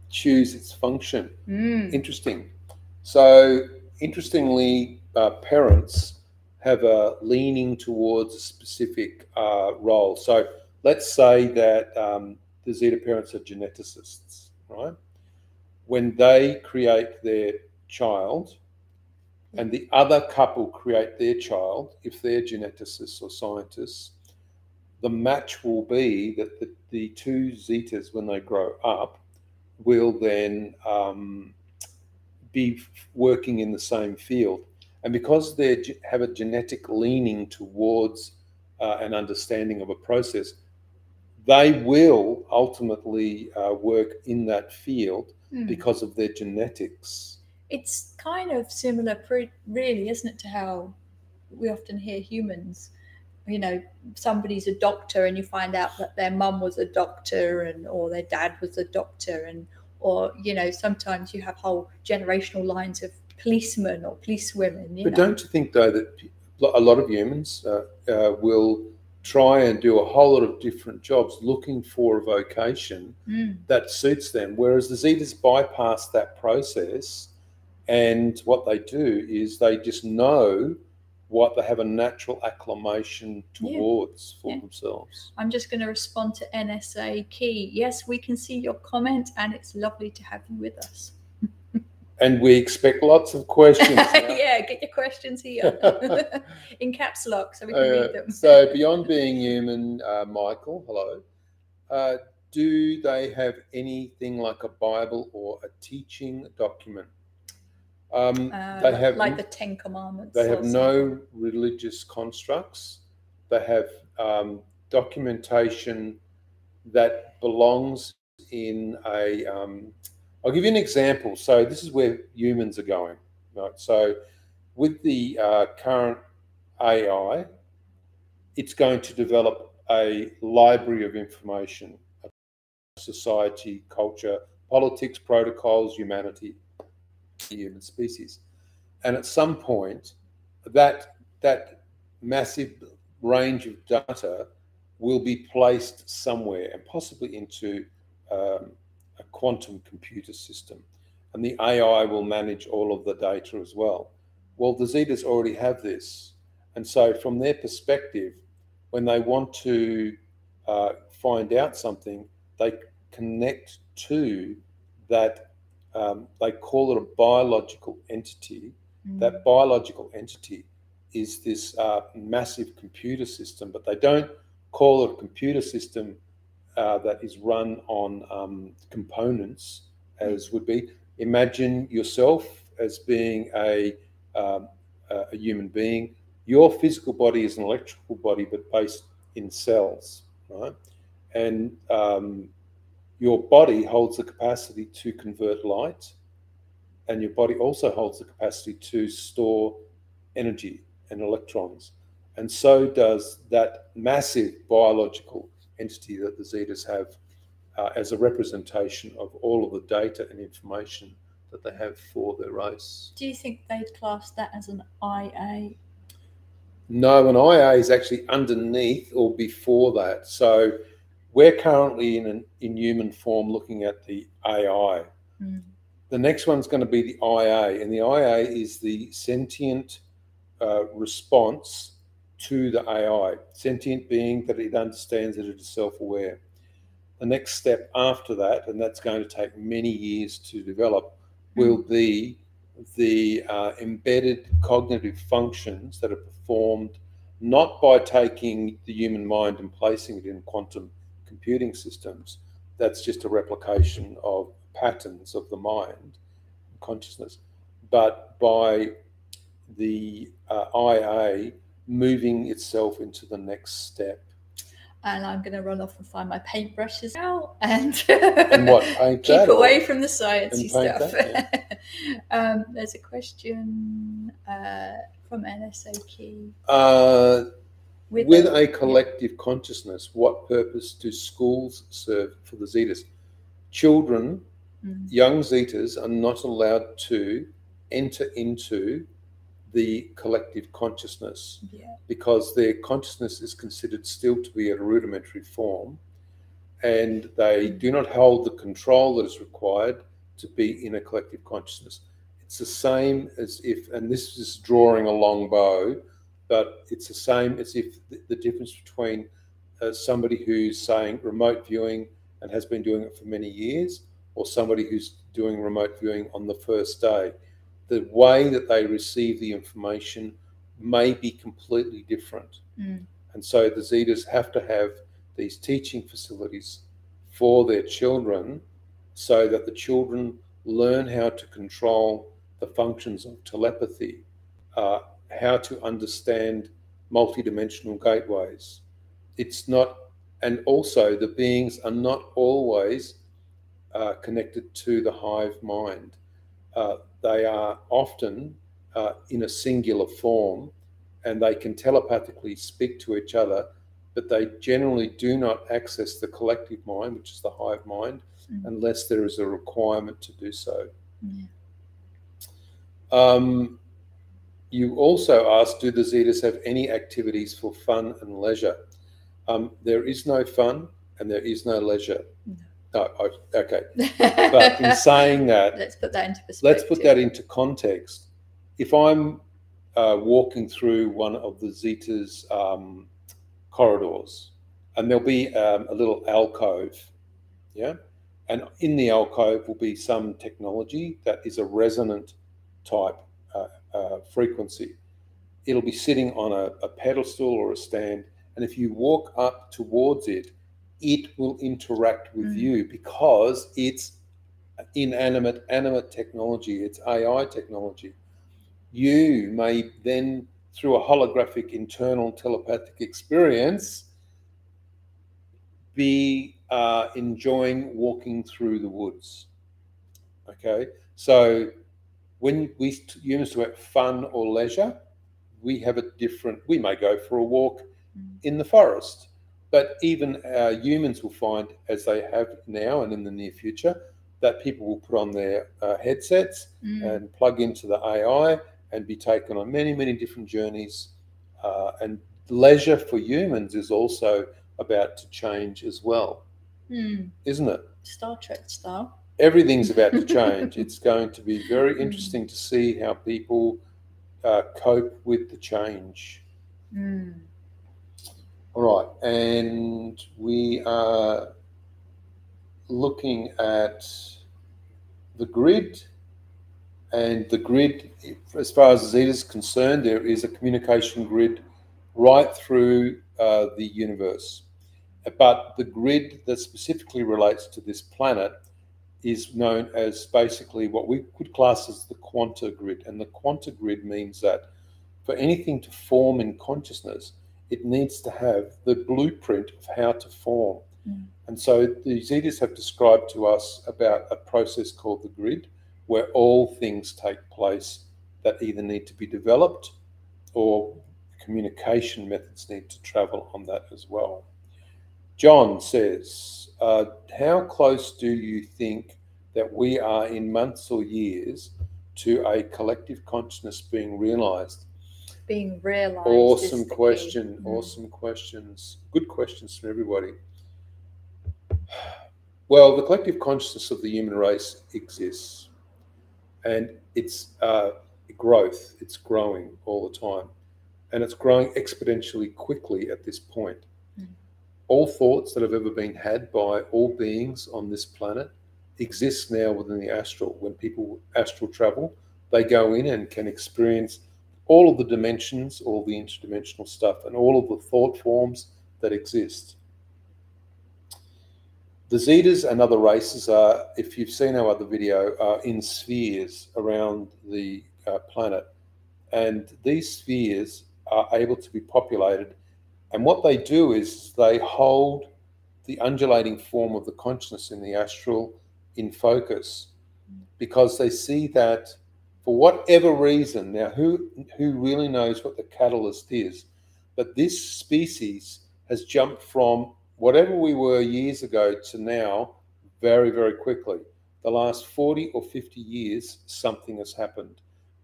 Speaker 2: choose its function?
Speaker 1: Mm.
Speaker 2: Interesting. So, interestingly, uh, parents have a leaning towards a specific uh, role. So, let's say that um, the Zeta parents are geneticists, right? When they create their child and the other couple create their child, if they're geneticists or scientists, the match will be that the, the two Zetas, when they grow up, will then um, be working in the same field. And because they have a genetic leaning towards uh, an understanding of a process, they will ultimately uh, work in that field
Speaker 1: Mm.
Speaker 2: because of their genetics.
Speaker 1: it's kind of similar, pre- really, isn't it, to how we often hear humans. You know, somebody's a doctor, and you find out that their mum was a doctor, and or their dad was a doctor, and or you know, sometimes you have whole generational lines of policemen or policewomen. You
Speaker 2: But
Speaker 1: know?
Speaker 2: don't you think though that a lot of humans uh, uh, will try and do a whole lot of different jobs looking for a vocation
Speaker 1: Mm,
Speaker 2: that suits them, whereas the Zetas bypass that process, and what they do is they just know what they have a natural acclamation
Speaker 1: Yeah.
Speaker 2: towards for
Speaker 1: Yeah.
Speaker 2: themselves.
Speaker 1: I'm just going to respond to NSA Key. Yes, we can see your comment, and it's lovely to have you with us.
Speaker 2: And we expect lots of questions.
Speaker 1: yeah, get your questions here in caps lock so we can read
Speaker 2: Uh,
Speaker 1: them.
Speaker 2: so beyond being human, uh, Michael, hello. Uh, do they have anything like a Bible or a teaching document? Um,
Speaker 1: Uh,
Speaker 2: they have
Speaker 1: like the Ten Commandments.
Speaker 2: they have no religious constructs. They have um, documentation that belongs in a. Um, I'll give you an example. So this is where humans are going. Right. So with the uh, current AI, it's going to develop a library of information, society, culture, politics, protocols, humanity, the human species. And at some point, that that massive range of data will be placed somewhere and possibly into um, quantum computer system. And the AI will manage all of the data as well. Well, the Zetas already have this. And so, from their perspective, when they want to uh, find out something, they connect to that, um, they call it a biological entity.
Speaker 1: Mm.
Speaker 2: That biological entity is this uh, massive computer system, but they don't call it a computer system uh, that is run on um, components, as would be. Imagine yourself as being a, um, a human being. Your physical body is an electrical body, but based in cells, right? And um, your body holds the capacity to convert light, and your body also holds the capacity to store energy and electrons. And so does that massive biological entity that the Zetas have uh, as a representation of all of the data and information that they have for their race.
Speaker 1: Do you think they'd class that as an IA?
Speaker 2: No, an IA is actually underneath or before that. So we're currently in an in human form looking at the AI.
Speaker 1: Mm.
Speaker 2: The next one's going to be the IA, and the IA is the sentient uh, response to the AI. Sentient being that it understands that it is self-aware. The next step after that, and that's going to take many years to develop, will be the uh, embedded cognitive functions that are performed not by taking the human mind and placing it in quantum computing systems. That's just a replication of patterns of the mind, consciousness, but by the uh, IA moving itself into the next step.
Speaker 1: And I'm going to run off and find my paintbrushes now and,
Speaker 2: And what,
Speaker 1: keep away from the sciencey stuff.
Speaker 2: that,
Speaker 1: um, there's a question uh, from NSA Key.
Speaker 2: Uh,
Speaker 1: With,
Speaker 2: with
Speaker 1: the-
Speaker 2: a collective consciousness, what purpose do schools serve for the Zetas? Children,
Speaker 1: Mm.
Speaker 2: young Zetas, are not allowed to enter into the collective consciousness
Speaker 1: yeah.
Speaker 2: because their consciousness is considered still to be at a rudimentary form and they do not hold the control that is required to be in a collective consciousness. It's the same as if, and this is drawing a long bow, but it's the same as if the, the difference between uh, somebody who's saying remote viewing and has been doing it for many years, or somebody who's doing remote viewing on the first day. The way that they receive the information may be completely different.
Speaker 1: Mm.
Speaker 2: And so the Zetas have to have these teaching facilities for their children so that the children learn how to control the functions of telepathy, uh, how to understand multidimensional gateways. It's not, and also the beings are not always uh, connected to the hive mind. Uh, they are often uh, in a singular form and they can telepathically speak to each other, but they generally do not access the collective mind, which is the hive mind,
Speaker 1: Mm.
Speaker 2: unless there is a requirement to do so.
Speaker 1: Yeah.
Speaker 2: Um, you also asked, do the Zetas have any activities for fun and leisure? Um, there is no fun and there is no leisure.
Speaker 1: No.
Speaker 2: No, I- okay. But in saying that,
Speaker 1: let's put that into perspective.
Speaker 2: let's put that into context. If I'm uh, walking through one of the Zeta's um, corridors, and there'll be um, a little alcove, yeah, and in the alcove will be some technology that is a resonant type uh, uh, frequency. It'll be sitting on a, a pedestal or a stand, and if you walk up towards it, it will interact with
Speaker 1: Mm.
Speaker 2: you because it's inanimate, animate technology, it's AI technology. You may then, through a holographic internal telepathic experience, be uh, enjoying walking through the woods. Okay, so when we t- humans talk about fun or leisure, we have a different. We may go for a walk
Speaker 1: Mm.
Speaker 2: in the forest, but even uh, humans will find, as they have now and in the near future, that people will put on their uh, headsets
Speaker 1: Mm.
Speaker 2: and plug into the AI and be taken on many, many different journeys. Uh, and leisure for humans is also about to change as well,
Speaker 1: Mm.
Speaker 2: isn't it?
Speaker 1: Star Trek style.
Speaker 2: Everything's about to change. it's going to be very interesting to see how people uh, cope with the change. All right, and we are looking at the grid, and the grid, as far as Zeta is concerned, there is a communication grid right through uh, the universe. But the grid that specifically relates to this planet is known as basically what we could class as the quanta grid. And the quanta grid means that for anything to form in consciousness, it needs to have the blueprint of how to form.
Speaker 1: Mm.
Speaker 2: And so the Zetas have described to us about a process called the grid, where all things take place that either need to be developed or communication methods need to travel on that as well. John says, uh, How close do you think that we are in months or years to a collective consciousness being realized?
Speaker 1: Being realized.
Speaker 2: Awesome question.
Speaker 1: Mm.
Speaker 2: Awesome questions. Good questions from everybody. Well, the collective consciousness of the human race exists, and it's uh, growth. It's growing all the time, and it's growing exponentially quickly at this point.
Speaker 1: Mm.
Speaker 2: All thoughts that have ever been had by all beings on this planet exist now within the astral. When people astral travel, they go in and can experience all of the dimensions, all the interdimensional stuff, and all of the thought forms that exist. The Zetas and other races are, if you've seen our other video, are in spheres around the uh, planet. And these spheres are able to be populated. And what they do is they hold the undulating form of the consciousness in the astral in focus because they see that for whatever reason, now who who really knows what the catalyst is, but this species has jumped from whatever we were years ago to now very, very quickly. The last 40 or 50 years, something has happened.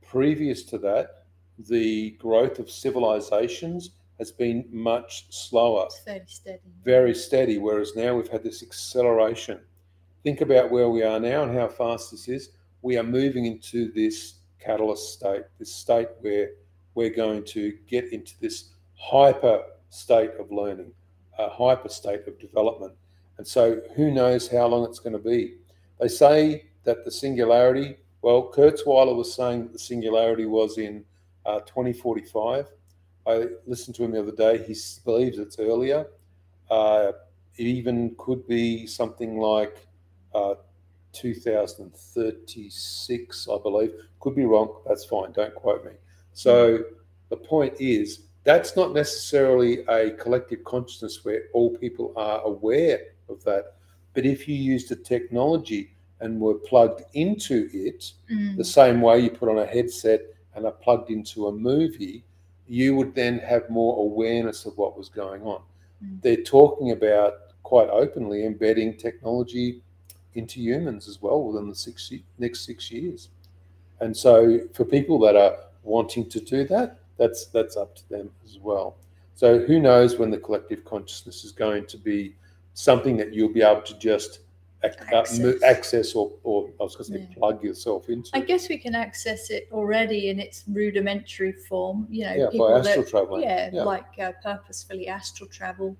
Speaker 2: Previous to that, the growth of civilizations has been much slower
Speaker 1: It's fairly steady.
Speaker 2: very steady, whereas now we've had this acceleration. Think about where we are now and how fast this is. We are moving into this catalyst state, this state where we're going to get into this hyper state of learning, a hyper state of development. And so who knows how long it's going to be. They say that the singularity, well, Kurzweiler was saying that the singularity was in uh, 2045. I listened to him the other day. He believes it's earlier. Uh, it even could be something like uh, 2036, I believe. Could be wrong. That's fine. Don't quote me. So the point is, that's not necessarily a collective consciousness where all people are aware of that. But if you use the technology and were plugged into it,
Speaker 1: Mm.
Speaker 2: the same way you put on a headset and are plugged into a movie, you would then have more awareness of what was going on.
Speaker 1: Mm.
Speaker 2: They're talking about quite openly embedding technology into humans as well within the six, next six years. And so, for people that are wanting to do that, that's that's up to them as well. So, who knows when the collective consciousness is going to be something that you'll be able to just ac- uh,
Speaker 1: Access.
Speaker 2: access or, or I was going to say
Speaker 1: Yeah.
Speaker 2: plug yourself into.
Speaker 1: I guess we can access it already in its rudimentary form. You know,
Speaker 2: yeah,
Speaker 1: people
Speaker 2: by
Speaker 1: that yeah,
Speaker 2: Yeah.
Speaker 1: like uh, purposefully astral travel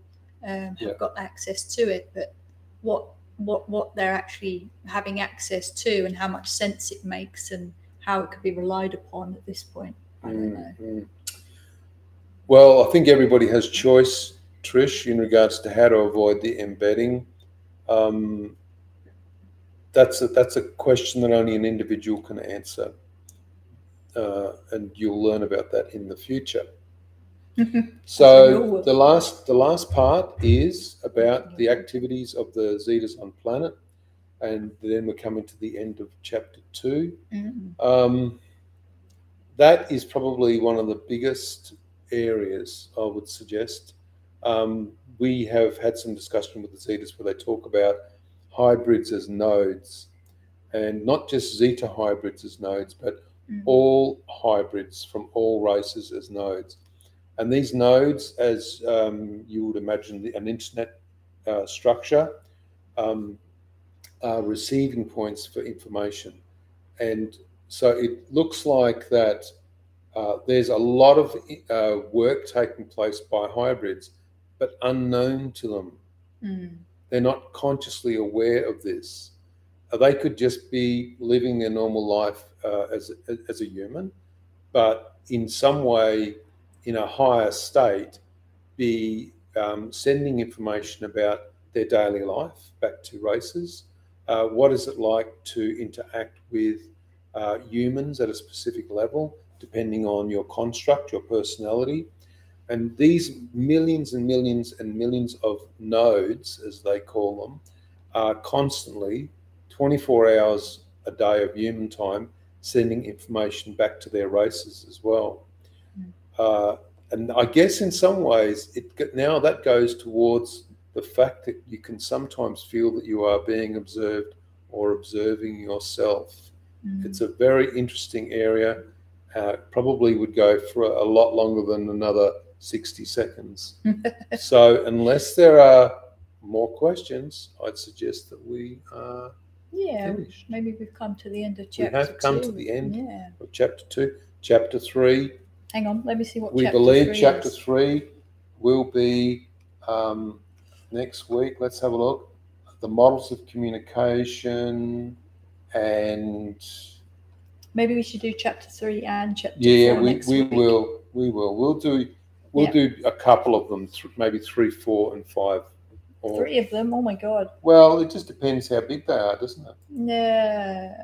Speaker 1: um, have got access to it but what what what they're actually having access to and how much sense it makes and how it could be relied upon at this point i don't know
Speaker 2: Mm, mm. Well, I think everybody has choice, Trish, in regards to how to avoid the embedding. Um, that's a, that's a question that only an individual can answer, uh, and you'll learn about that in the future.
Speaker 1: As we all
Speaker 2: So the last the last part is about the activities of the Zetas on planet, and then we're coming to the end of chapter two.
Speaker 1: Mm.
Speaker 2: Um, that is probably one of the biggest areas I would suggest. Um, we have had some discussion with the Zetas where they talk about hybrids as nodes, and not just Zeta hybrids as nodes, but
Speaker 1: Mm.
Speaker 2: all hybrids from all races as nodes. And these nodes, as um, you would imagine an internet uh, structure, um, are receiving points for information. And so it looks like that uh, there's a lot of uh, work taking place by hybrids, but unknown to them.
Speaker 1: Mm.
Speaker 2: They're not consciously aware of this. Uh, they could just be living their normal life uh, as, as a human, but in some way, in a higher state, be um, sending information about their daily life back to races. Uh, what is it like to interact with uh, humans at a specific level, depending on your construct, your personality? And these millions and millions and millions of nodes, as they call them, are constantly 24 hours a day of human time sending information back to their races as well. Uh, and I guess in some ways, it now that goes towards the fact that you can sometimes feel that you are being observed or observing yourself.
Speaker 1: Mm.
Speaker 2: It's a very interesting area. Uh, probably would go for a, lot longer than another 60 seconds. so, unless there are more questions, I'd suggest that we are
Speaker 1: yeah
Speaker 2: finished.
Speaker 1: maybe we've come to the end of chapter.
Speaker 2: We have come to the end.
Speaker 1: yeah
Speaker 2: of chapter two. Chapter three,
Speaker 1: hang on let me see what
Speaker 2: we
Speaker 1: chapter
Speaker 2: believe
Speaker 1: three
Speaker 2: chapter
Speaker 1: is.
Speaker 2: three will be um, next week. Let's have a look. The models of communication and
Speaker 1: maybe we should do chapter three and chapter
Speaker 2: yeah,
Speaker 1: four
Speaker 2: we, we
Speaker 1: week.
Speaker 2: will. We will. We'll do. We'll
Speaker 1: Yeah.
Speaker 2: do a couple of them. th- Maybe three, four, and five. Or,
Speaker 1: three of them oh my god
Speaker 2: Well, it just depends how big they are, doesn't it?
Speaker 1: Yeah.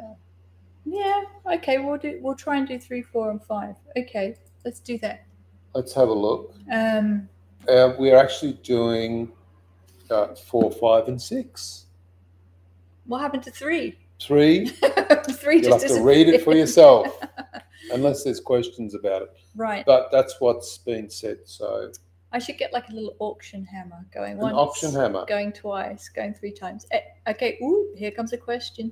Speaker 1: Yeah. Okay. We'll do. We'll try and do three, four, and five. Okay. Let's do that.
Speaker 2: Let's have a look.
Speaker 1: Um.
Speaker 2: Uh, we're actually doing uh, four, five, and six.
Speaker 1: What happened to three?
Speaker 2: Three.
Speaker 1: three
Speaker 2: You'll have
Speaker 1: just
Speaker 2: to read it for yourself, unless there's questions about it.
Speaker 1: right.
Speaker 2: But that's what's been said. So
Speaker 1: I should get like a little auction hammer going
Speaker 2: an
Speaker 1: once,
Speaker 2: auction hammer.
Speaker 1: going twice, going three times. Eh, okay. Ooh, here comes a question.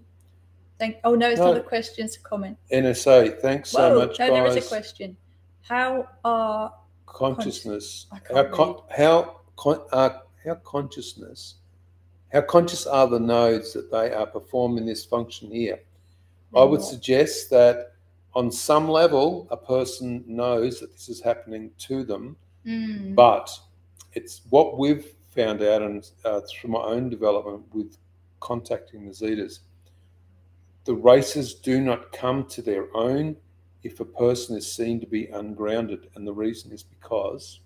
Speaker 1: Thank. Oh no, it's
Speaker 2: No.
Speaker 1: not a question. It's a comment.
Speaker 2: NSA. Thanks so much,
Speaker 1: no, there is a question. How are
Speaker 2: Consciousness. Con- how con- uh, how consciousness. How conscious are the nodes that they are performing this function here? I would suggest that on some level, a person knows that this is happening to them,
Speaker 1: Mm,
Speaker 2: but it's what we've found out, and uh, through my own development with contacting the Zetas, the races do not come to their own if a person is seen to be ungrounded, and the reason is because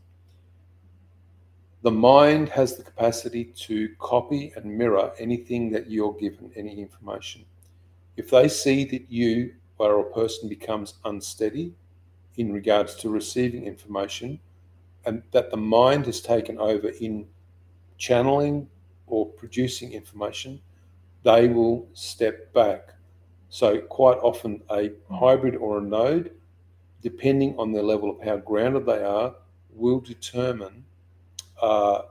Speaker 2: the mind has the capacity to copy and mirror anything that you're given, any information. If they see that you or a person becomes unsteady in regards to receiving information, and that the mind has taken over in channeling or producing information, they will step back. So quite often a
Speaker 1: Mm.
Speaker 2: hybrid or a node, depending on their level of how grounded they are, will determine uh,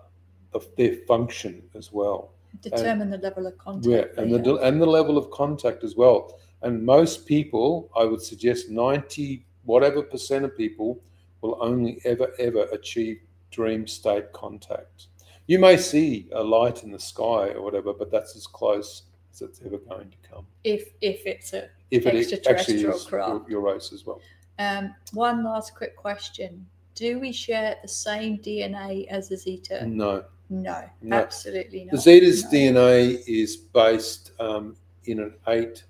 Speaker 2: of their function as well.
Speaker 1: Determine the level of contact.
Speaker 2: Yeah, and the
Speaker 1: have.
Speaker 2: and the level of contact as well. And most people, I would suggest, ninety whatever percent of people will only ever ever achieve dream state contact. You may see a light in the sky or whatever, but that's as close it's ever going to come.
Speaker 1: if if it's a
Speaker 2: If it actually
Speaker 1: Extraterrestrial
Speaker 2: is your,
Speaker 1: craft.
Speaker 2: your race as well.
Speaker 1: um, one last quick question: Do we share the same DNA as the Zeta?
Speaker 2: No,
Speaker 1: No,
Speaker 2: No.
Speaker 1: absolutely not.
Speaker 2: the Zeta's
Speaker 1: No.
Speaker 2: DNA is based um, in an eight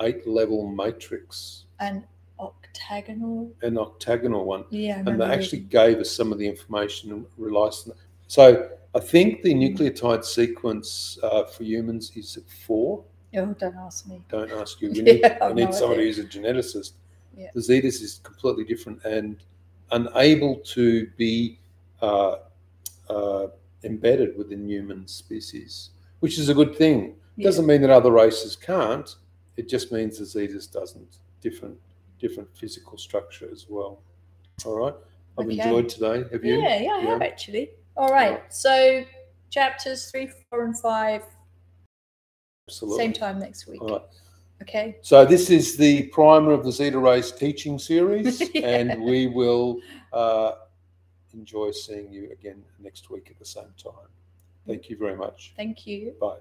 Speaker 2: eight level matrix,
Speaker 1: an octagonal.
Speaker 2: an octagonal one.
Speaker 1: Yeah,
Speaker 2: and they actually gave us some of the information and on. So I think the nucleotide sequence uh, for humans is at four.
Speaker 1: Oh, don't ask me.
Speaker 2: Don't ask you. We need,
Speaker 1: Yeah,
Speaker 2: I need
Speaker 1: no
Speaker 2: someone
Speaker 1: idea.
Speaker 2: who's a geneticist.
Speaker 1: Yeah.
Speaker 2: The Zetas is completely different and unable to be uh, uh, embedded within human species, which is a good thing.
Speaker 1: Yeah.
Speaker 2: Doesn't mean that other races can't. It just means the Zetas doesn't. Different, different physical structure as well. All right. I've
Speaker 1: Okay.
Speaker 2: enjoyed today. Have you?
Speaker 1: Yeah, yeah, I have
Speaker 2: Yeah.
Speaker 1: actually. All right. So chapters three, four, and five,
Speaker 2: Absolutely.
Speaker 1: same time next week.
Speaker 2: All right.
Speaker 1: Okay.
Speaker 2: So this is the primer of the Zeta Race teaching series,
Speaker 1: Yeah.
Speaker 2: and we will uh, enjoy seeing you again next week at the same time. Thank you very much.
Speaker 1: Thank you.
Speaker 2: Bye.